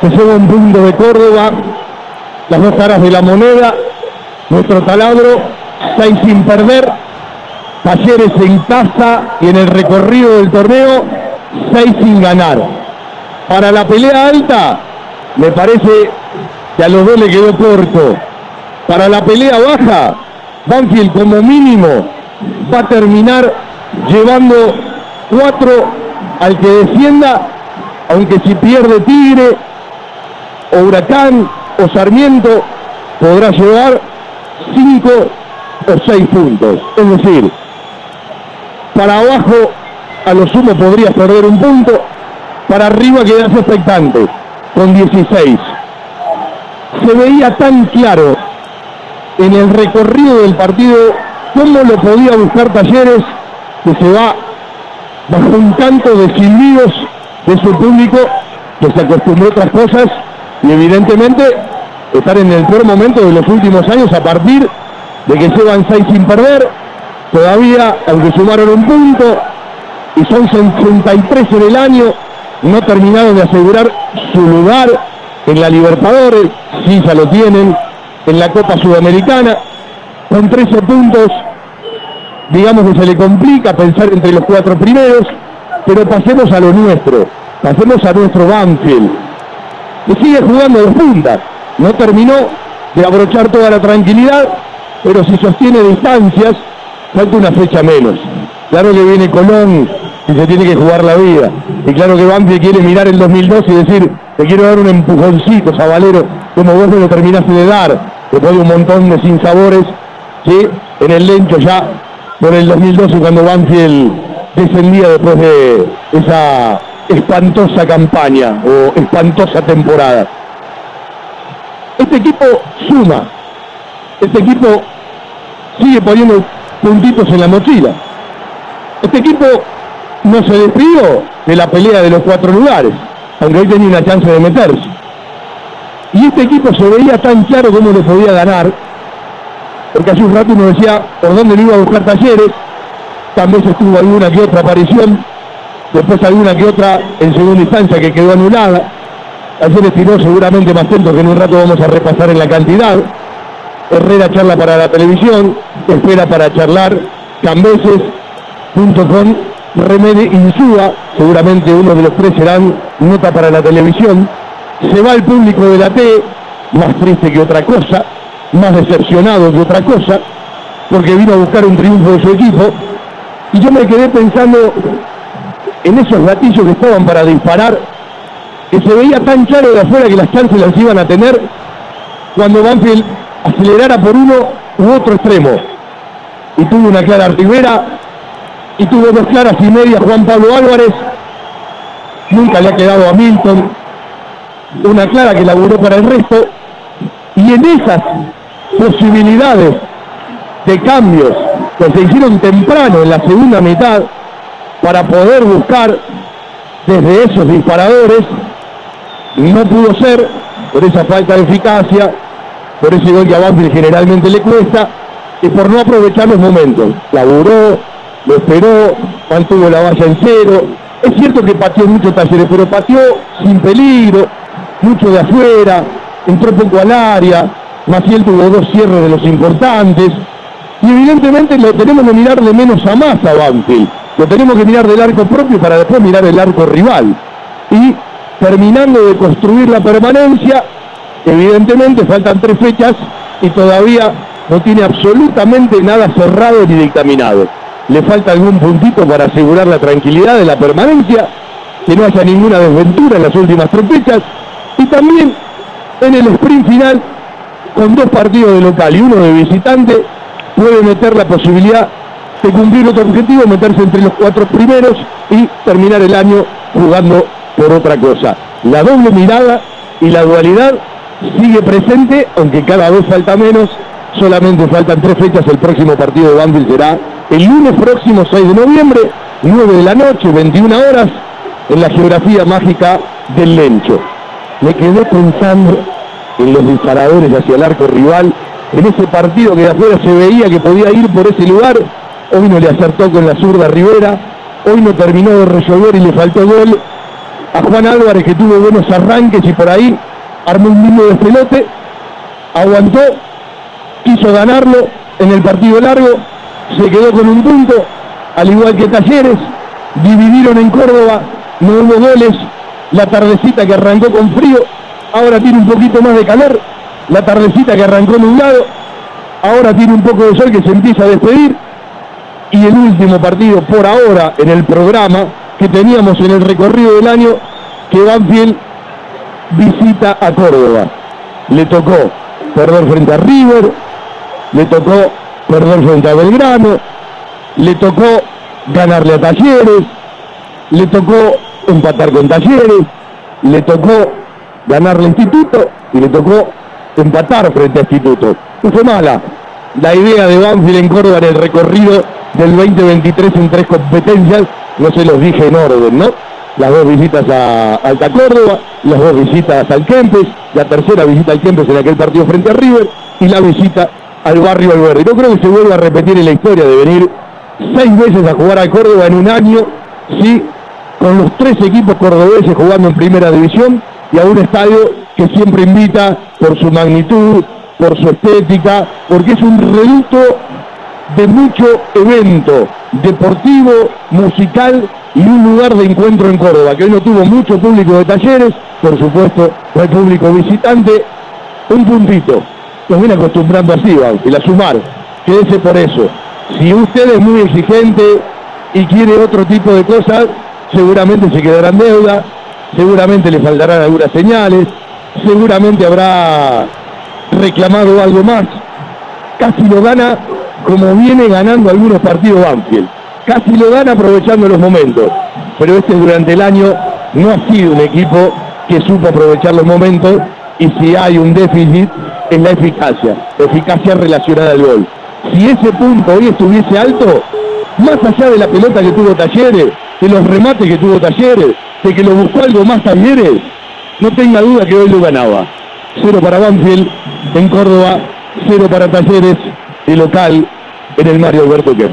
Se lleva un punto de Córdoba, las dos caras de la moneda, nuestro taladro, seis sin perder, Talleres en casa y en el recorrido del torneo, seis sin ganar. Para la pelea alta, me parece que a los dos le quedó corto. Para la pelea baja, Banfield como mínimo va a terminar llevando cuatro al que descienda, aunque si pierde Tigre o Huracán o Sarmiento, podrá llevar cinco o seis puntos. Es decir, para abajo a lo sumo podría perder un punto, para arriba quedarse expectante con 16. Se veía tan claro en el recorrido del partido cómo lo podía buscar Talleres, que se va bajo un canto de silbidos de su público, que se acostumbró a otras cosas y evidentemente estar en el peor momento de los últimos años a partir de que llevan seis sin perder, todavía, aunque sumaron un punto, y son 63 en el año, no terminaron de asegurar su lugar en la Libertadores, sí ya lo tienen, en la Copa Sudamericana, con 13 puntos, digamos que se le complica pensar entre los cuatro primeros, pero pasemos a lo nuestro, pasemos a nuestro Banfield, que sigue jugando de puntas, no terminó de abrochar toda la tranquilidad, pero si sostiene distancias, falta una fecha menos. Claro que viene Colón y se tiene que jugar la vida. Y claro que Banfield quiere mirar el 2002 y decir, te quiero dar un empujoncito, Sabalero, como vos me lo terminaste de dar, después de un montón de sinsabores, ¿sí? En el Lencho ya por el 2012 cuando Banfield descendía después de esa espantosa campaña o espantosa temporada. Este equipo suma, este equipo sigue poniendo puntitos en la mochila. Este equipo no se despidió de la pelea de los cuatro lugares, aunque hoy tenía una chance de meterse. Y este equipo se veía tan claro cómo le podía ganar, porque hace un rato uno decía por dónde le iba a buscar talleres, también estuvo alguna que otra aparición, después alguna que otra en segunda instancia que quedó anulada. Ayer tiró seguramente más lento que en un rato vamos a repasar en la cantidad. Herrera charla para la televisión, espera para charlar Cambeses, junto con Remede Insúa, seguramente uno de los tres serán nota para la televisión. Se va el público de la T, más triste que otra cosa, más decepcionado que otra cosa, porque vino a buscar un triunfo de su equipo. Y yo me quedé pensando en esos gatillos que estaban para disparar, que se veía tan claro de afuera que las chances las iban a tener cuando Banfield acelerara por uno u otro extremo. Y tuvo una clara Rivera, y tuvo dos claras y media Juan Pablo Álvarez, nunca le ha quedado a Milton, una clara que laburó para el resto, y en esas posibilidades de cambios que se hicieron temprano en la segunda mitad para poder buscar desde esos disparadores, no pudo ser por esa falta de eficacia, por ese gol que a Banfield generalmente le cuesta, y por no aprovechar los momentos. Laburó, lo esperó, mantuvo la valla en cero. Es cierto que pateó mucho talleres, pero pateó sin peligro, mucho de afuera, entró poco al área, Maciel tuvo dos cierres de los importantes. Y evidentemente lo tenemos que mirar de menos a más a Banfield. Lo tenemos que mirar del arco propio para después mirar el arco rival. Y terminando de construir la permanencia, evidentemente faltan tres fechas y todavía no tiene absolutamente nada cerrado ni dictaminado. Le falta algún puntito para asegurar la tranquilidad de la permanencia, que no haya ninguna desventura en las últimas tres fechas, y también en el sprint final, con dos partidos de local y uno de visitante, puede meter la posibilidad de cumplir otro objetivo, meterse entre los cuatro primeros y terminar el año jugando por otra cosa. La doble mirada y la dualidad sigue presente, aunque cada vez falta menos, solamente faltan tres fechas, el próximo partido de Banfield será el lunes próximo 6 de noviembre, 9 de la noche, 21 horas, en la geografía mágica del Lencho. Me quedé pensando en los disparadores hacia el arco rival, en ese partido que de afuera se veía que podía ir por ese lugar, hoy no le acertó con la zurda Rivera, hoy no terminó de resolver y le faltó gol, a Juan Álvarez que tuvo buenos arranques y por ahí armó un lindo despelote, aguantó, quiso ganarlo en el partido largo, se quedó con un punto, al igual que Talleres, dividieron en Córdoba, no hubo goles, la tardecita que arrancó con frío, ahora tiene un poquito más de calor, la tardecita que arrancó nublado, ahora tiene un poco de sol que se empieza a despedir, y el último partido por ahora en el programa que teníamos en el recorrido del año, que Banfield visita a Córdoba. Le tocó perder frente a River, le tocó perder frente a Belgrano, le tocó ganarle a Talleres, le tocó empatar con Talleres, le tocó ganarle a Instituto y le tocó empatar frente a Instituto. No fue mala la idea de Banfield en Córdoba en el recorrido del 2023 en tres competencias, no se los dije en orden, ¿no? Las dos visitas a Alta Córdoba, las dos visitas al Kempes, la tercera visita al Kempes en aquel partido frente a River y la visita al barrio Alberdi. Yo creo que se vuelve a repetir en la historia de venir seis veces a jugar a Córdoba en un año, sí, con los tres equipos cordobeses jugando en primera división y a un estadio que siempre invita por su magnitud, por su estética, porque es un reducto de mucho evento deportivo, musical y un lugar de encuentro en Córdoba, que hoy no tuvo mucho público de talleres, por supuesto, no hay público visitante, un puntito. Nos viene acostumbrando así, y a sumar, quédese por eso. Si usted es muy exigente y quiere otro tipo de cosas, seguramente se quedará en deuda, seguramente le faltarán algunas señales, seguramente habrá reclamado algo más. Casi lo gana como viene ganando algunos partidos Banfield. Casi lo gana aprovechando los momentos. Pero este durante el año no ha sido un equipo que supo aprovechar los momentos y si hay un déficit es la eficacia, eficacia relacionada al gol. Si ese punto hoy estuviese alto, más allá de la pelota que tuvo Talleres, de los remates que tuvo Talleres, de que lo buscó algo más Talleres, no tenga duda que hoy lo ganaba. Cero para Banfield en Córdoba, cero para Talleres, y local en el Mario Alberto Kemp.